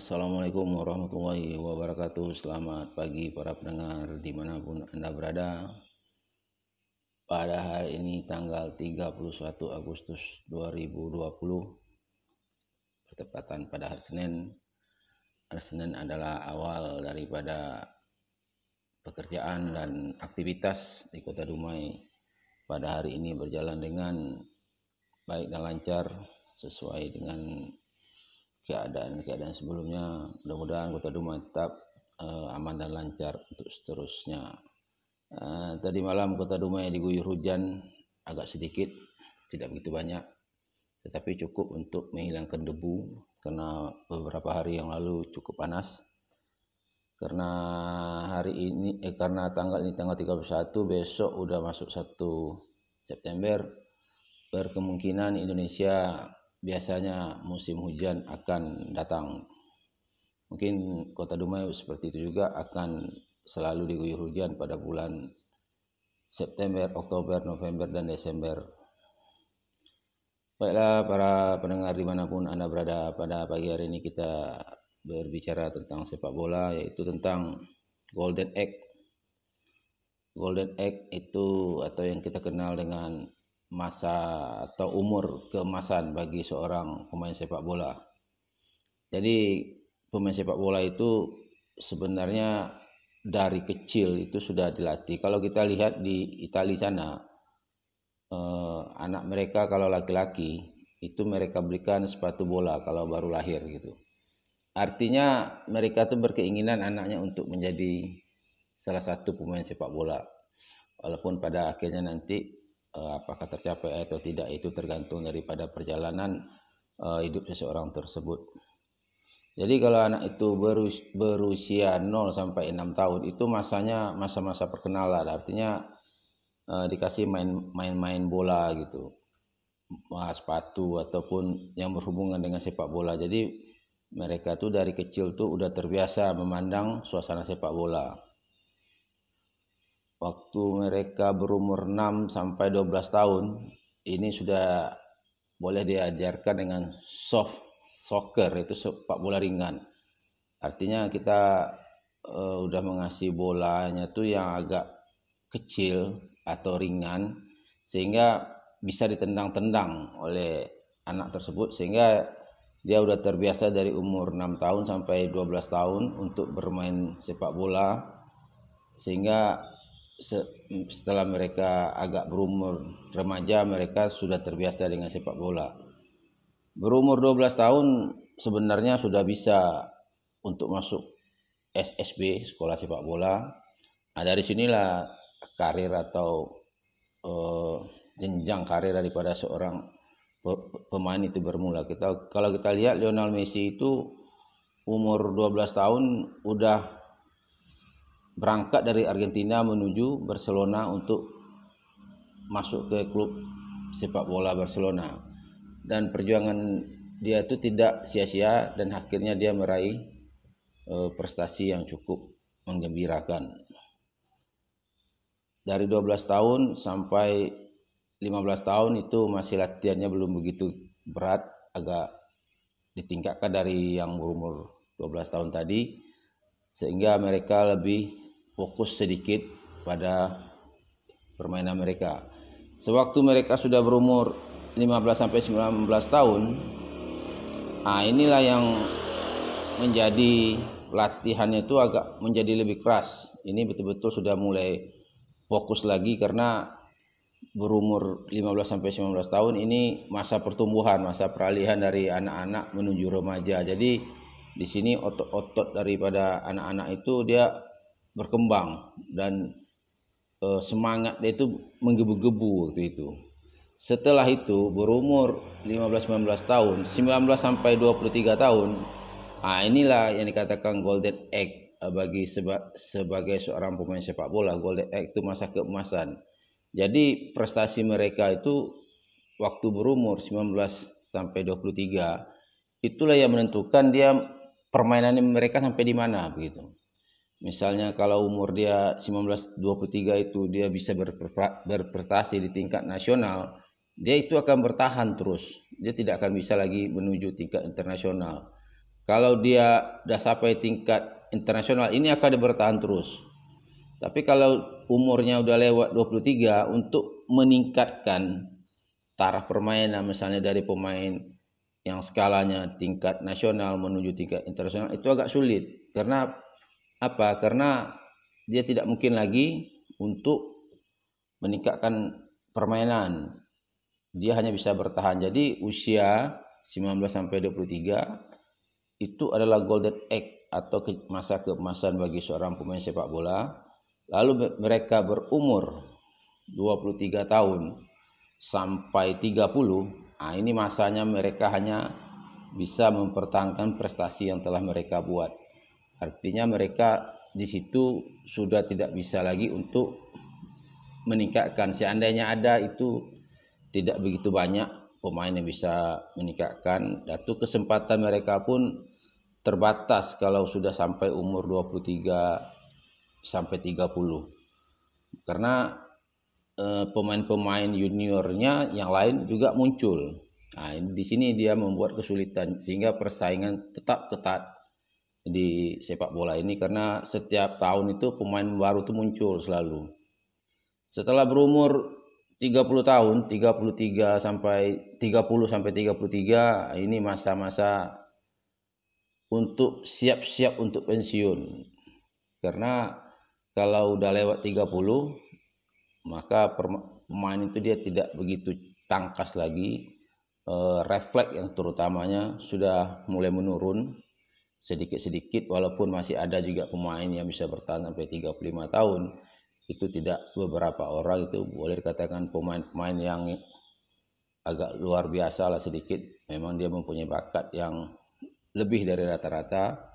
Assalamualaikum warahmatullahi wabarakatuh. Selamat pagi para pendengar di mana pun Anda berada. Pada hari ini tanggal 31 Agustus 2020 Bertepatan pada hari Senin. Hari Senin adalah awal daripada pekerjaan dan aktivitas di kota Dumai. Pada hari ini berjalan dengan baik dan lancar Sesuai dengan keadaan-keadaan sebelumnya. Mudah-mudahan kota Dumai tetap uh, aman dan lancar untuk seterusnya. Uh, tadi malam kota Dumai diguyur hujan agak sedikit tidak begitu banyak tetapi cukup untuk menghilangkan debu karena beberapa hari yang lalu cukup panas. Karena hari ini eh, karena tanggal ini tanggal 31 besok udah masuk 1 September berkemungkinan Indonesia biasanya musim hujan akan datang. Mungkin kota Dumai seperti itu juga akan selalu diguyur hujan pada bulan September, Oktober, November, dan Desember. Baiklah para pendengar di mana pun Anda berada pada pagi hari ini kita berbicara tentang sepak bola yaitu tentang Golden Egg. Golden Egg itu atau yang kita kenal dengan masa atau umur keemasan bagi seorang pemain sepak bola. Jadi pemain sepak bola itu sebenarnya dari kecil itu sudah dilatih. Kalau kita lihat di Italia sana, eh, anak mereka kalau laki-laki itu mereka berikan sepatu bola kalau baru lahir gitu. Artinya mereka tuh berkeinginan anaknya untuk menjadi salah satu pemain sepak bola. Walaupun pada akhirnya nanti apakah tercapai atau tidak itu tergantung daripada perjalanan uh, hidup seseorang tersebut. Jadi kalau anak itu berus berusia 0 sampai 6 tahun itu masanya masa-masa perkenalan artinya uh, dikasih main-main bola gitu. Mas sepatu ataupun yang berhubungan dengan sepak bola. Jadi mereka tuh dari kecil tuh udah terbiasa memandang suasana sepak bola waktu mereka berumur 6 sampai 12 tahun ini sudah boleh diajarkan dengan soft soccer itu sepak bola ringan. Artinya kita uh, udah mengasih bolanya tuh yang agak kecil atau ringan sehingga bisa ditendang-tendang oleh anak tersebut sehingga dia udah terbiasa dari umur 6 tahun sampai 12 tahun untuk bermain sepak bola sehingga setelah mereka agak berumur remaja mereka sudah terbiasa dengan sepak bola. Berumur 12 tahun sebenarnya sudah bisa untuk masuk SSB sekolah sepak bola. Nah, dari sinilah karir atau uh, jenjang karir daripada seorang pemain itu bermula. Kita kalau kita lihat Lionel Messi itu umur 12 tahun udah berangkat dari Argentina menuju Barcelona untuk masuk ke klub sepak bola Barcelona. Dan perjuangan dia itu tidak sia-sia dan akhirnya dia meraih uh, prestasi yang cukup menggembirakan. Dari 12 tahun sampai 15 tahun itu masih latihannya belum begitu berat agak ditingkatkan dari yang berumur 12 tahun tadi sehingga mereka lebih fokus sedikit pada permainan mereka. Sewaktu mereka sudah berumur 15 sampai 19 tahun, nah inilah yang menjadi latihannya itu agak menjadi lebih keras. Ini betul-betul sudah mulai fokus lagi karena berumur 15 sampai 19 tahun ini masa pertumbuhan, masa peralihan dari anak-anak menuju remaja. Jadi di sini otot-otot daripada anak-anak itu dia berkembang dan e, semangat dia itu menggebu-gebu waktu itu. Setelah itu berumur 15-19 tahun, 19 sampai 23 tahun, ah inilah yang dikatakan golden egg e, bagi seba, sebagai seorang pemain sepak bola. Golden egg itu masa keemasan. Jadi prestasi mereka itu waktu berumur 19 sampai 23 itulah yang menentukan dia permainan mereka sampai di mana begitu. Misalnya kalau umur dia 1923 itu dia bisa berprestasi di tingkat nasional, dia itu akan bertahan terus. Dia tidak akan bisa lagi menuju tingkat internasional. kalau dia sudah sampai tingkat internasional ini akan bertahan terus. Tapi kalau umurnya udah lewat 23 untuk meningkatkan taraf permainan misalnya dari pemain yang skalanya tingkat nasional menuju tingkat internasional itu agak sulit karena apa? Karena dia tidak mungkin lagi untuk meningkatkan permainan. Dia hanya bisa bertahan. Jadi usia 19 sampai 23 itu adalah golden age atau masa keemasan bagi seorang pemain sepak bola. Lalu mereka berumur 23 tahun sampai 30, nah ini masanya mereka hanya bisa mempertahankan prestasi yang telah mereka buat. Artinya mereka di situ sudah tidak bisa lagi untuk meningkatkan. Seandainya ada itu tidak begitu banyak pemain yang bisa meningkatkan. Datu kesempatan mereka pun terbatas kalau sudah sampai umur 23 sampai 30 karena eh, pemain-pemain juniornya yang lain juga muncul nah di sini dia membuat kesulitan sehingga persaingan tetap ketat di sepak bola ini karena setiap tahun itu pemain baru itu muncul selalu. Setelah berumur 30 tahun 33 sampai 30 sampai 33 ini masa-masa untuk siap-siap untuk pensiun. Karena kalau udah lewat 30 maka pemain itu dia tidak begitu tangkas lagi. E, refleks yang terutamanya sudah mulai menurun sedikit-sedikit walaupun masih ada juga pemain yang bisa bertahan sampai 35 tahun itu tidak beberapa orang itu boleh dikatakan pemain-pemain yang agak luar biasa lah sedikit. Memang dia mempunyai bakat yang lebih dari rata-rata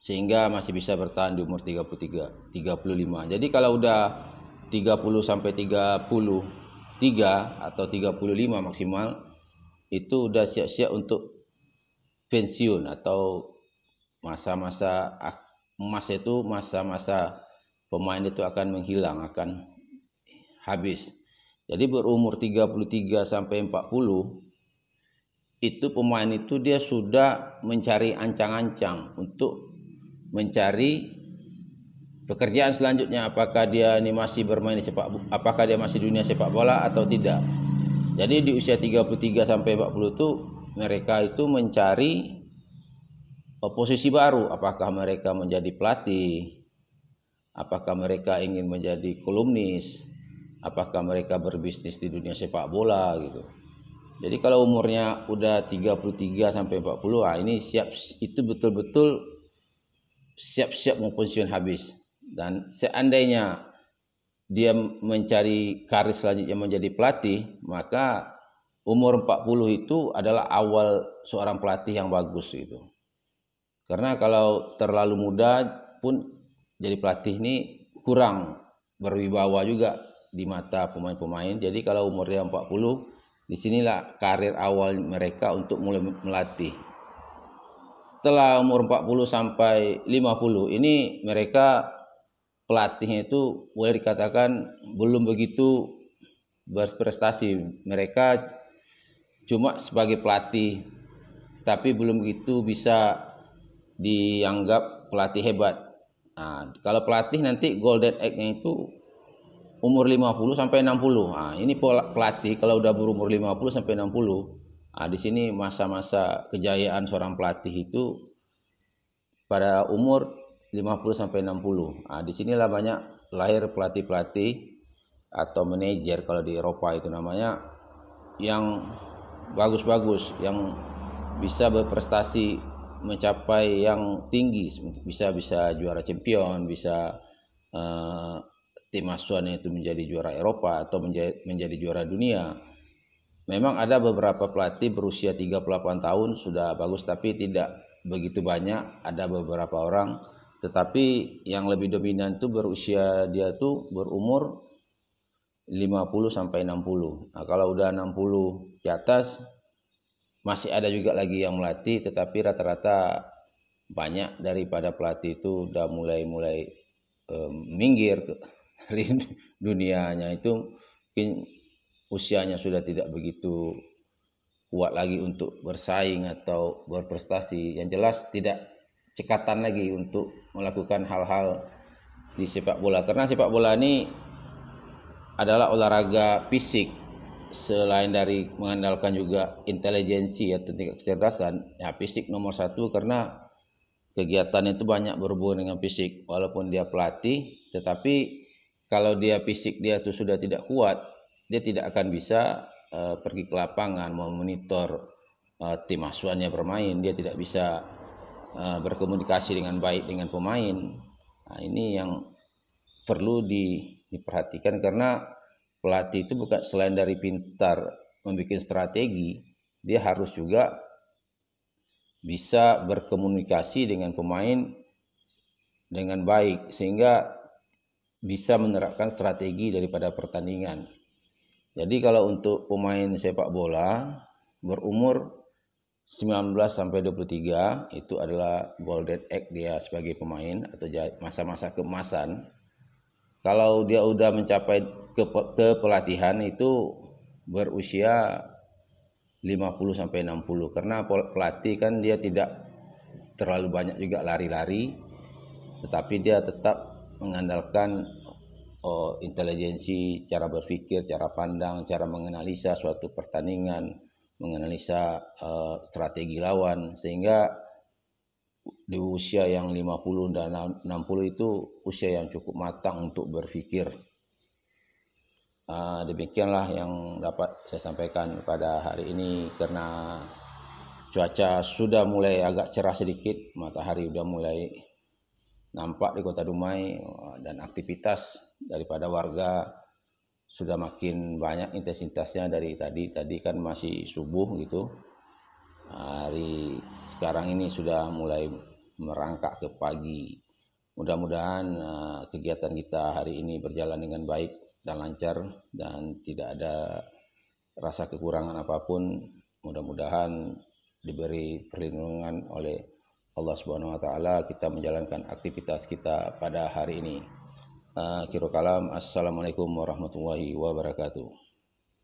sehingga masih bisa bertahan di umur 33 35 jadi kalau udah 30 sampai 33 atau 35 maksimal itu udah siap-siap untuk pensiun atau masa-masa emas itu masa-masa pemain itu akan menghilang akan habis jadi berumur 33 sampai 40 itu pemain itu dia sudah mencari ancang-ancang untuk mencari pekerjaan selanjutnya apakah dia ini masih bermain di sepak apakah dia masih dunia sepak bola atau tidak. Jadi di usia 33 sampai 40 itu mereka itu mencari posisi baru. Apakah mereka menjadi pelatih? Apakah mereka ingin menjadi kolumnis? Apakah mereka berbisnis di dunia sepak bola gitu? Jadi kalau umurnya udah 33 sampai 40, ah ini siap itu betul-betul siap-siap mau pensiun habis. Dan seandainya dia mencari karir selanjutnya menjadi pelatih, maka umur 40 itu adalah awal seorang pelatih yang bagus itu. Karena kalau terlalu muda pun jadi pelatih ini kurang berwibawa juga di mata pemain-pemain. Jadi kalau umurnya 40 Di sinilah karir awal mereka untuk mulai melatih. Setelah umur 40 sampai 50 ini mereka pelatihnya itu boleh dikatakan belum begitu berprestasi. Mereka cuma sebagai pelatih tapi belum begitu bisa dianggap pelatih hebat. Nah, kalau pelatih nanti golden egg-nya itu umur 50 sampai 60. Nah, ini pelatih kalau udah berumur 50 sampai 60. Nah, di sini masa-masa kejayaan seorang pelatih itu pada umur 50 sampai 60. Nah, di sinilah banyak lahir pelatih-pelatih atau manajer kalau di Eropa itu namanya yang bagus-bagus yang bisa berprestasi mencapai yang tinggi bisa bisa juara champion bisa uh, tim asuhannya itu menjadi juara Eropa atau menjadi, menjadi juara dunia. Memang ada beberapa pelatih berusia 38 tahun sudah bagus tapi tidak begitu banyak. Ada beberapa orang tetapi yang lebih dominan itu berusia dia tuh berumur 50 sampai 60. Nah, kalau udah 60 ke atas masih ada juga lagi yang melatih tetapi rata-rata banyak daripada pelatih itu udah mulai-mulai um, minggir dari dunianya itu mungkin usianya sudah tidak begitu kuat lagi untuk bersaing atau berprestasi. Yang jelas tidak cekatan lagi untuk melakukan hal-hal di sepak bola. Karena sepak bola ini adalah olahraga fisik selain dari mengandalkan juga intelijensi atau tingkat kecerdasan, ya fisik nomor satu karena kegiatan itu banyak berhubungan dengan fisik. Walaupun dia pelatih, tetapi kalau dia fisik dia itu sudah tidak kuat, dia tidak akan bisa uh, pergi ke lapangan memonitor uh, tim asuhannya bermain, dia tidak bisa uh, berkomunikasi dengan baik dengan pemain. Nah, ini yang perlu di, diperhatikan karena pelatih itu bukan selain dari pintar membuat strategi, dia harus juga bisa berkomunikasi dengan pemain dengan baik sehingga bisa menerapkan strategi daripada pertandingan. Jadi kalau untuk pemain sepak bola berumur 19 sampai 23 itu adalah golden age dia sebagai pemain atau masa-masa keemasan. Kalau dia udah mencapai ke, ke pelatihan itu berusia 50 sampai 60 karena pelatih kan dia tidak terlalu banyak juga lari-lari tetapi dia tetap mengandalkan oh, intelijensi cara berpikir, cara pandang, cara menganalisa suatu pertandingan, menganalisa uh, strategi lawan. Sehingga di usia yang 50 dan 60 itu usia yang cukup matang untuk berpikir Uh, demikianlah yang dapat saya sampaikan pada hari ini karena cuaca sudah mulai agak cerah sedikit, matahari sudah mulai nampak di Kota Dumai dan aktivitas daripada warga sudah makin banyak intensitasnya dari tadi. Tadi kan masih subuh gitu. Hari sekarang ini sudah mulai merangkak ke pagi. Mudah-mudahan uh, kegiatan kita hari ini berjalan dengan baik dan lancar dan tidak ada rasa kekurangan apa pun. Mudah-mudahan diberi perlindungan oleh Allah Subhanahu wa taala kita menjalankan aktivitas kita pada hari ini. Uh, kalam assalamualaikum warahmatullahi wabarakatuh.